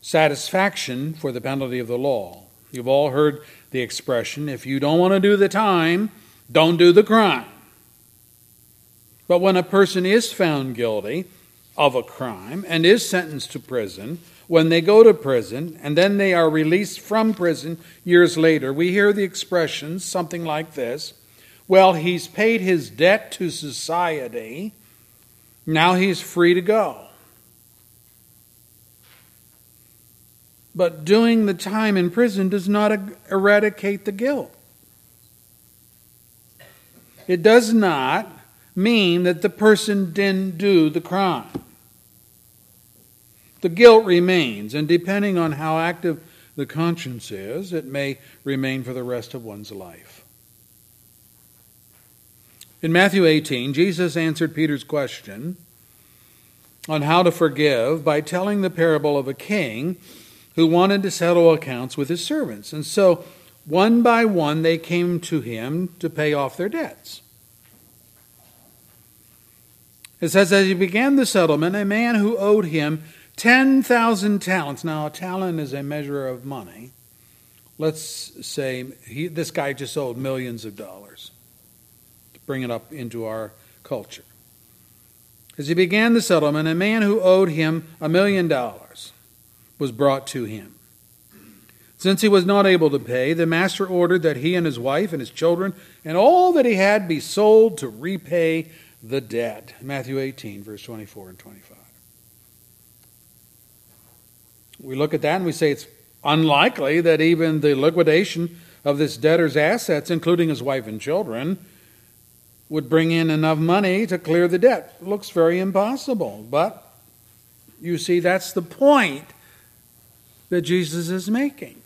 satisfaction for the penalty of the law. You've all heard the expression if you don't want to do the time, don't do the crime. But when a person is found guilty of a crime and is sentenced to prison, when they go to prison and then they are released from prison years later, we hear the expressions something like this Well, he's paid his debt to society, now he's free to go. But doing the time in prison does not eradicate the guilt. It does not mean that the person didn't do the crime. The guilt remains, and depending on how active the conscience is, it may remain for the rest of one's life. In Matthew 18, Jesus answered Peter's question on how to forgive by telling the parable of a king who wanted to settle accounts with his servants. And so, one by one, they came to him to pay off their debts. It says, As he began the settlement, a man who owed him 10,000 talents. Now, a talent is a measure of money. Let's say he, this guy just owed millions of dollars to bring it up into our culture. As he began the settlement, a man who owed him a million dollars was brought to him. Since he was not able to pay, the master ordered that he and his wife and his children and all that he had be sold to repay the debt. Matthew 18, verse 24 and 25. We look at that and we say it's unlikely that even the liquidation of this debtor's assets, including his wife and children, would bring in enough money to clear the debt. Looks very impossible. But you see, that's the point that Jesus is making.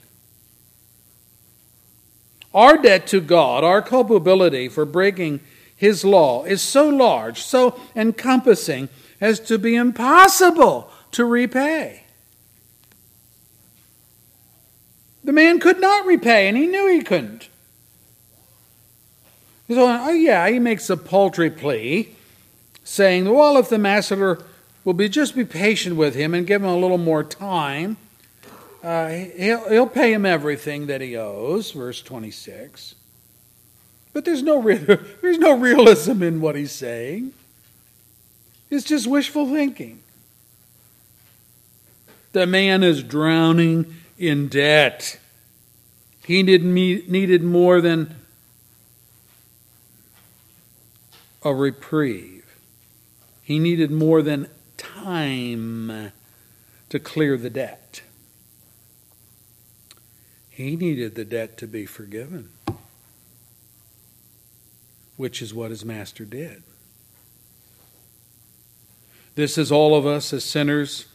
Our debt to God, our culpability for breaking His law, is so large, so encompassing, as to be impossible to repay. The man could not repay, and he knew he couldn't. So, oh yeah, he makes a paltry plea, saying, well, if the master will be just be patient with him and give him a little more time, uh, he'll, he'll pay him everything that he owes, verse 26. But there's no, real, there's no realism in what he's saying. It's just wishful thinking. The man is drowning in debt. He didn't needed more than a reprieve. He needed more than time to clear the debt. He needed the debt to be forgiven, which is what his master did. This is all of us as sinners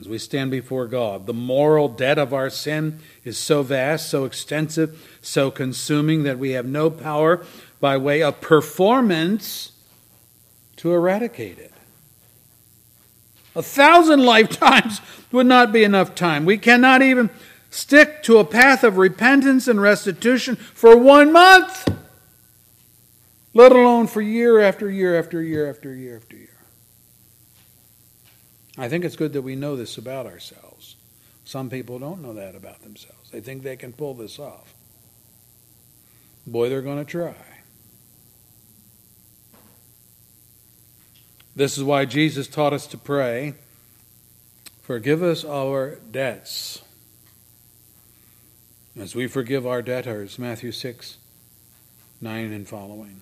as we stand before God. The moral debt of our sin is so vast, so extensive, so consuming that we have no power by way of performance to eradicate it. A thousand lifetimes would not be enough time. We cannot even stick to a path of repentance and restitution for one month, let alone for year after year after year after year after year. I think it's good that we know this about ourselves. Some people don't know that about themselves. They think they can pull this off. Boy, they're going to try. This is why Jesus taught us to pray Forgive us our debts as we forgive our debtors. Matthew 6, 9 and following.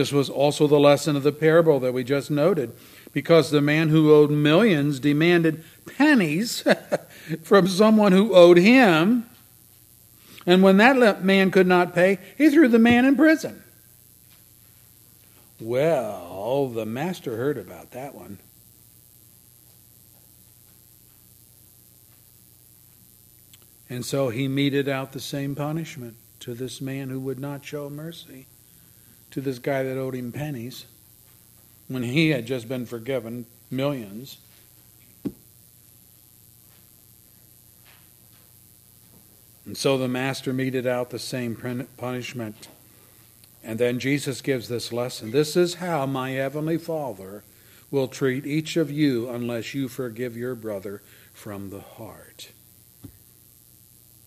This was also the lesson of the parable that we just noted, because the man who owed millions demanded pennies from someone who owed him. And when that man could not pay, he threw the man in prison. Well, the master heard about that one. And so he meted out the same punishment to this man who would not show mercy, to this guy that owed him pennies, when he had just been forgiven millions. And so the master meted out the same punishment. And then Jesus gives this lesson. This is how my heavenly Father will treat each of you unless you forgive your brother from the heart.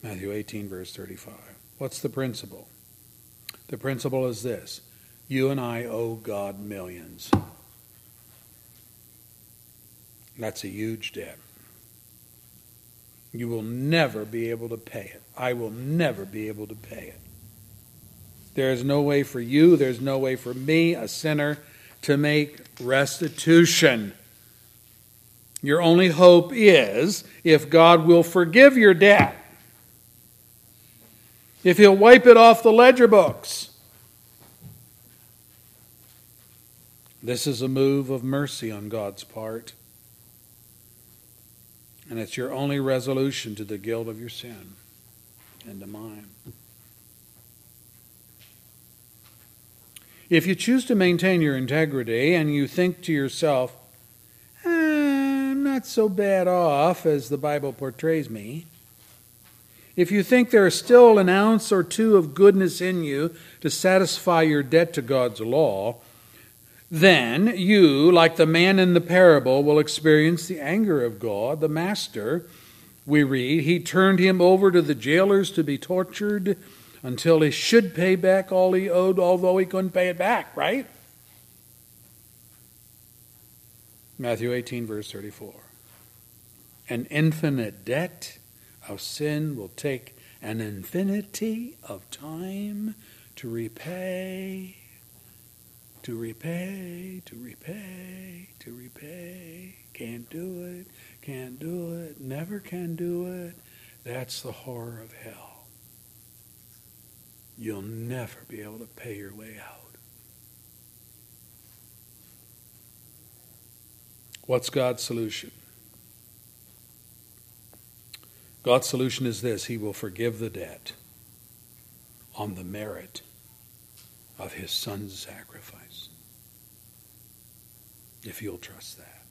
Matthew 18, verse 35. What's the principle? The principle is this You and I owe God millions. That's a huge debt. You will never be able to pay it. I will never be able to pay it. There is no way for you, there's no way for me, a sinner, to make restitution. Your only hope is if God will forgive your debt, if He'll wipe it off the ledger books. This is a move of mercy on God's part. And it's your only resolution to the guilt of your sin and to mine. If you choose to maintain your integrity and you think to yourself, eh, I'm not so bad off as the Bible portrays me, if you think there is still an ounce or two of goodness in you to satisfy your debt to God's law, then you, like the man in the parable, will experience the anger of God, the master. We read, He turned him over to the jailers to be tortured until he should pay back all he owed, although he couldn't pay it back, right? Matthew 18, verse 34. An infinite debt of sin will take an infinity of time to repay, to repay, to repay, to repay. Can't do it, can't do it, never can do it. That's the horror of hell. You'll never be able to pay your way out. What's God's solution? God's solution is this He will forgive the debt on the merit of His Son's sacrifice. If you'll trust that.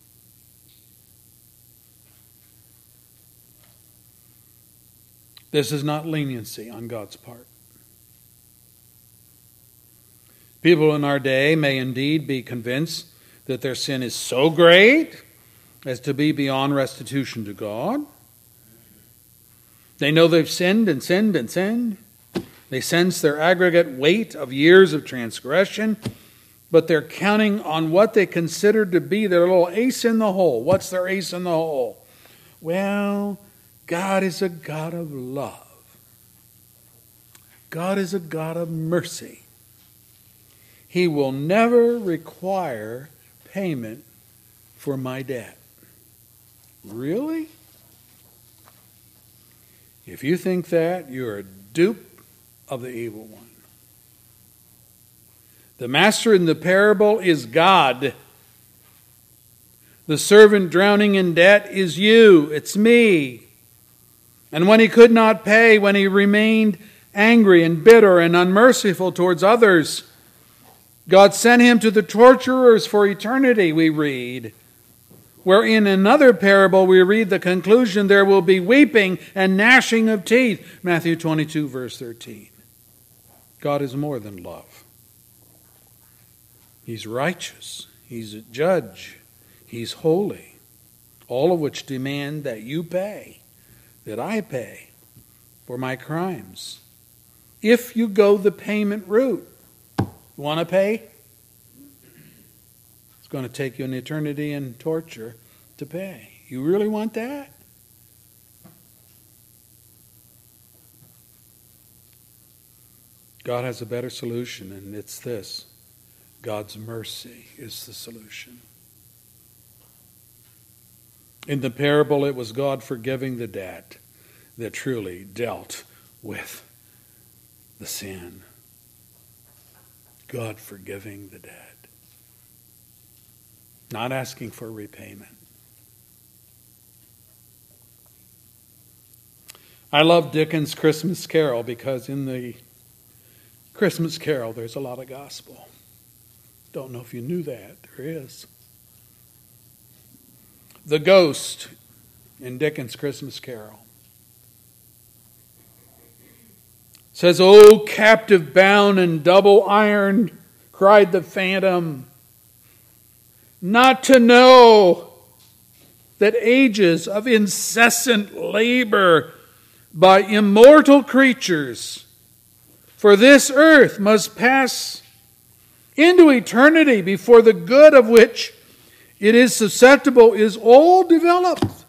This is not leniency on God's part. People in our day may indeed be convinced that their sin is so great as to be beyond restitution to God. They know they've sinned and sinned and sinned. They sense their aggregate weight of years of transgression, but they're counting on what they consider to be their little ace in the hole. What's their ace in the hole? Well, God is a God of love. God is a God of mercy. He will never require payment for my debt. Really? If you think that, you're a dupe of the evil one. The master in the parable is God. The servant drowning in debt is you, it's me. And when he could not pay, when he remained angry and bitter and unmerciful towards others, God sent him to the torturers for eternity, we read. Where in another parable we read the conclusion there will be weeping and gnashing of teeth. Matthew 22, verse 13. God is more than love. He's righteous, He's a judge, He's holy, all of which demand that you pay, that I pay for my crimes. If you go the payment route, Want to pay? It's going to take you an eternity in torture to pay. You really want that? God has a better solution, and it's this God's mercy is the solution. In the parable, it was God forgiving the debt that truly dealt with the sin. God forgiving the dead, not asking for repayment. I love Dickens' Christmas Carol because in the Christmas Carol there's a lot of gospel. Don't know if you knew that. There is. The ghost in Dickens' Christmas Carol says, O captive bound and double ironed, cried the phantom, not to know that ages of incessant labor by immortal creatures for this earth must pass into eternity before the good of which it is susceptible is all developed.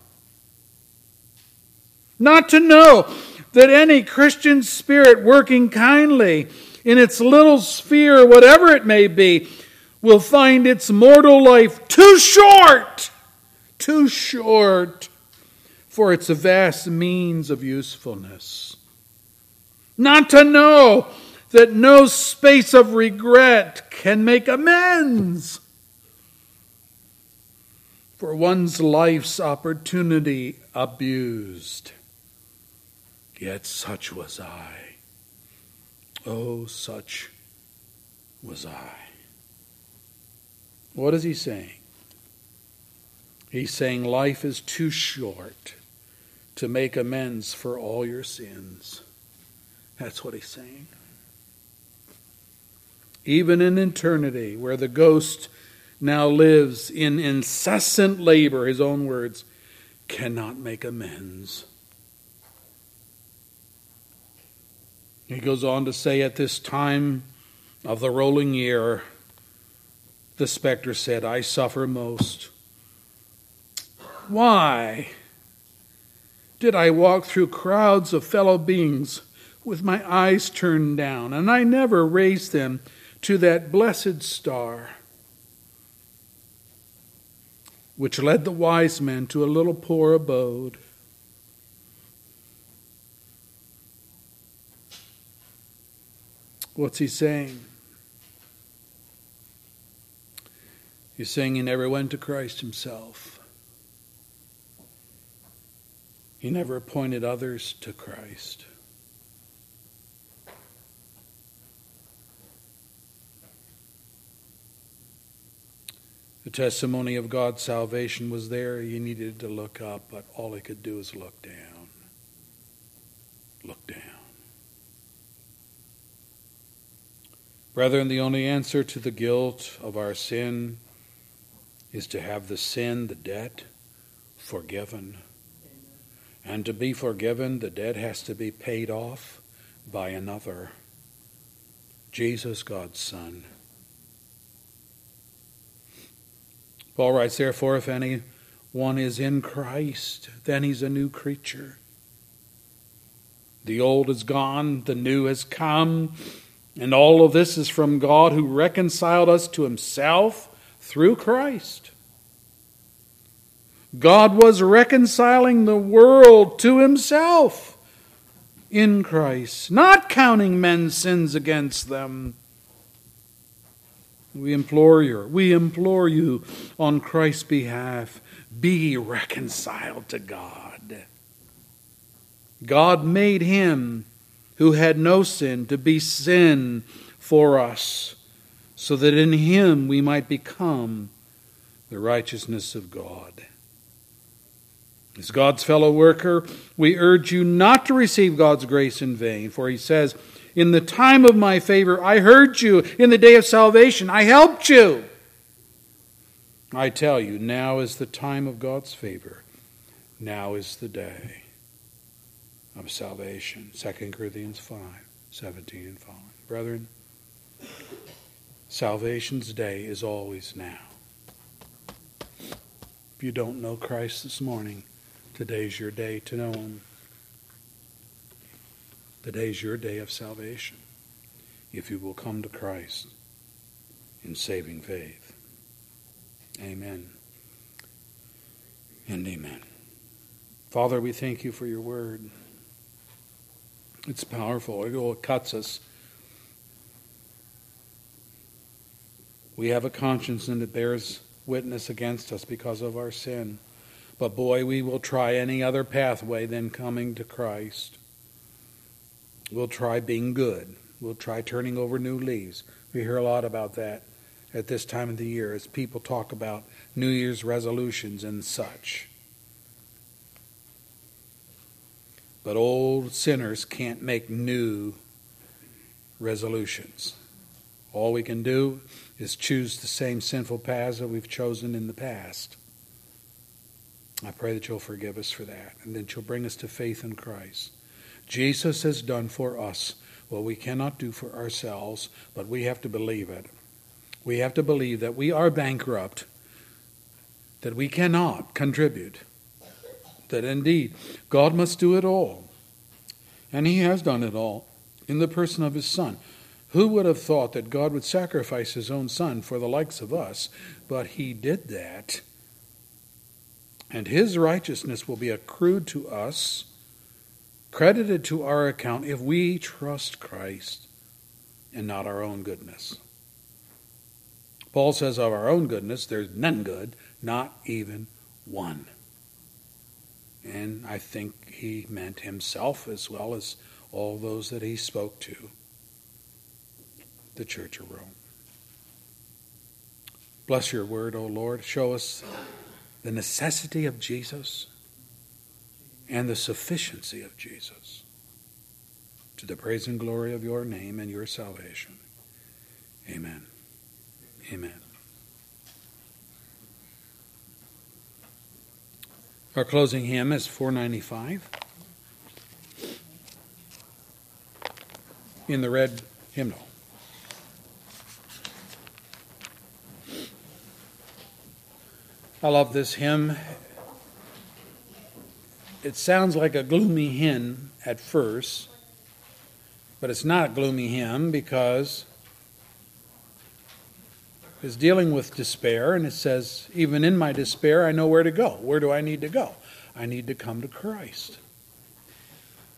Not to know that any Christian spirit working kindly in its little sphere, whatever it may be, will find its mortal life too short, too short for its vast means of usefulness. Not to know that no space of regret can make amends for one's life's opportunity abused. Yet such was I. Oh, such was I. What is he saying? He's saying life is too short to make amends for all your sins. That's what he's saying. Even in eternity, where the ghost now lives in incessant labor, his own words, cannot make amends. He goes on to say, At this time of the rolling year, the specter said, I suffer most. Why did I walk through crowds of fellow beings with my eyes turned down, and I never raised them to that blessed star which led the wise men to a little poor abode? What's he saying? He's saying he never went to Christ himself. He never appointed others to Christ. The testimony of God's salvation was there. He needed to look up, but all he could do is look down. Look down. Brethren, the only answer to the guilt of our sin is to have the sin, the debt, forgiven. And to be forgiven, the debt has to be paid off by another Jesus, God's Son. Paul writes, Therefore, if anyone is in Christ, then he's a new creature. The old is gone, the new has come, and all of this is from God who reconciled us to himself through Christ. God was reconciling the world to himself in Christ, not counting men's sins against them. We implore you, we implore you on Christ's behalf, be reconciled to God. God made him who had no sin to be sin for us, so that in him we might become the righteousness of God. As God's fellow worker, we urge you not to receive God's grace in vain, for he says, in the time of my favor, I heard you. In the day of salvation, I helped you. I tell you, now is the time of God's favor. Now is the day of salvation. 2 Corinthians 5 17 and following. Brethren, salvation's day is always now. If you don't know Christ this morning, today's your day to know Him. Today's your day of salvation if you will come to Christ in saving faith. Amen and amen. Father, we thank you for your word. It's powerful, it cuts us. We have a conscience and it bears witness against us because of our sin. But boy, we will try any other pathway than coming to Christ. We'll try being good. We'll try turning over new leaves. We hear a lot about that at this time of the year as people talk about New Year's resolutions and such. But old sinners can't make new resolutions. All we can do is choose the same sinful paths that we've chosen in the past. I pray that you'll forgive us for that and that you'll bring us to faith in Christ. Jesus has done for us what we cannot do for ourselves, but we have to believe it. We have to believe that we are bankrupt, that we cannot contribute, that indeed God must do it all. And He has done it all in the person of His Son. Who would have thought that God would sacrifice His own Son for the likes of us? But He did that. And His righteousness will be accrued to us credited to our account if we trust Christ and not our own goodness. Paul says of our own goodness, there's none good, not even one. And I think he meant himself as well as all those that he spoke to, the Church of Rome. Bless your word, O Lord. Show us the necessity of Jesus and the sufficiency of Jesus to the praise and glory of your name and your salvation. Amen. Amen. Our closing hymn is 495 in the red hymnal. I love this hymn it sounds like a gloomy hymn at first, but it's not a gloomy hymn because it's dealing with despair, and it says, Even in my despair, I know where to go. Where do I need to go? I need to come to Christ.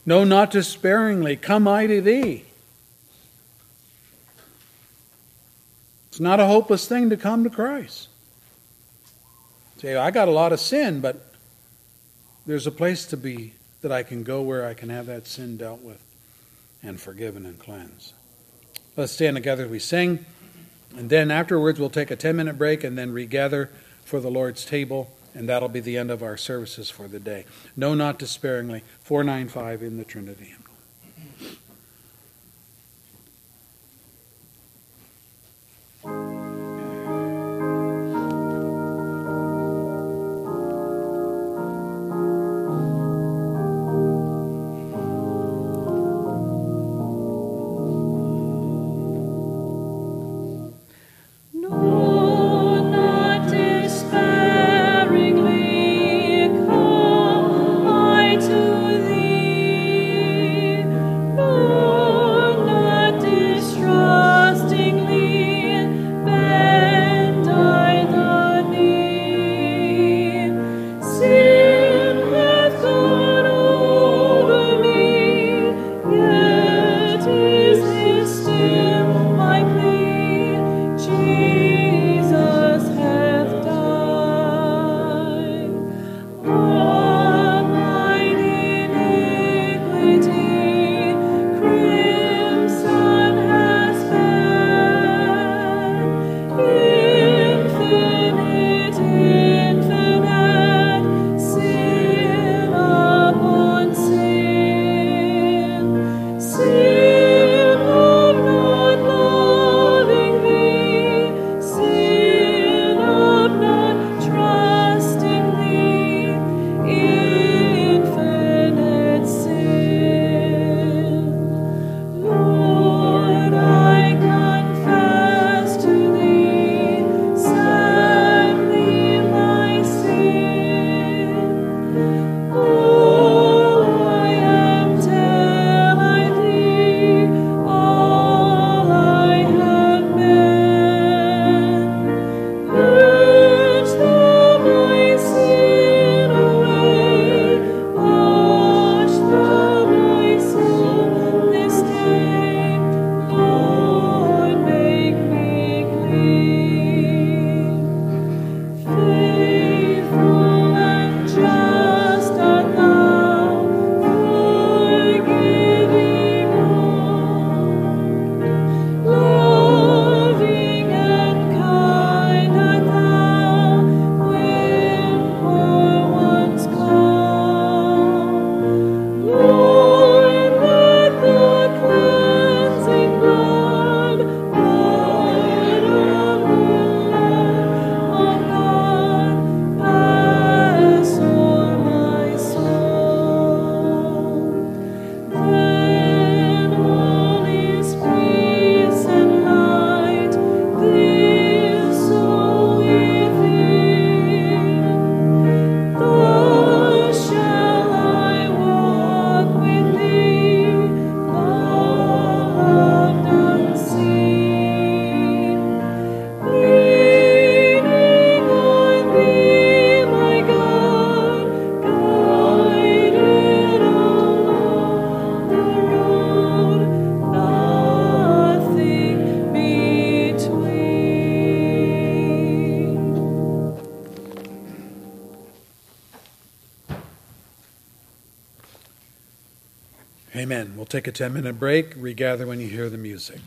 No, not despairingly, come I to thee. It's not a hopeless thing to come to Christ. Say, I got a lot of sin, but there's a place to be that I can go where I can have that sin dealt with and forgiven and cleansed. Let's stand together we sing. And then afterwards, we'll take a 10 minute break and then regather for the Lord's table. And that'll be the end of our services for the day. No, not despairingly, 495 in the Trinity. 10 minute break, regather when you hear the music.